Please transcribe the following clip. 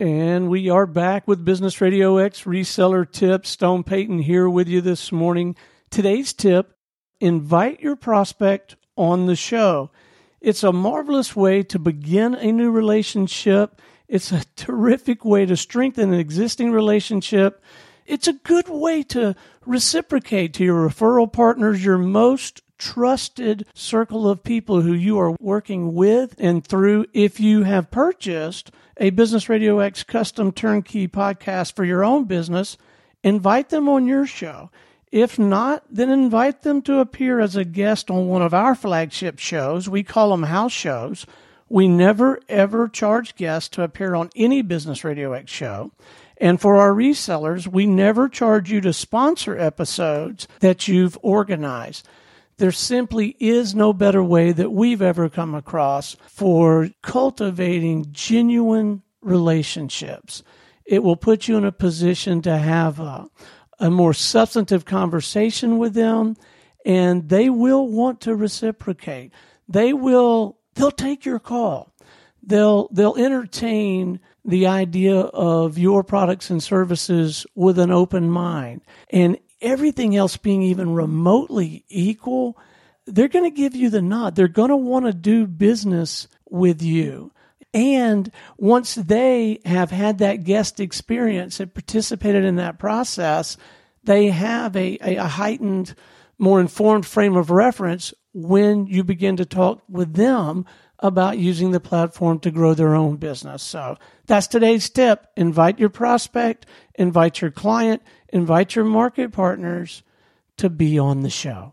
And we are back with Business RadioX reseller tips. Stone Payton here with you this morning. Today's tip invite your prospect on the show. It's a marvelous way to begin a new relationship. It's a terrific way to strengthen an existing relationship. It's a good way to reciprocate to your referral partners, your most trusted circle of people who you are working with and through. If you have purchased a Business RadioX custom turnkey podcast for your own business, invite them on your show. If not, then invite them to appear as a guest on one of our flagship shows. We call them house shows. We never ever charge guests to appear on any Business RadioX show. And for our resellers, we never charge you to sponsor episodes that you've organized. There simply is no better way that we've ever come across for cultivating genuine relationships. It will put you in a position to have a, a more substantive conversation with them, and they will want to reciprocate. They will, they'll take your call. They'll, they'll entertain the idea of your products and services with an open mind. And everything else being even remotely equal, they're going to give you the nod. They're going to want to do business with you. And once they have had that guest experience and participated in that process, they have a, a, heightened, more informed frame of reference when you begin to talk with them about using the platform to grow their own business. So that's today's tip. Invite your prospect, invite your client, invite your market partners to be on the show.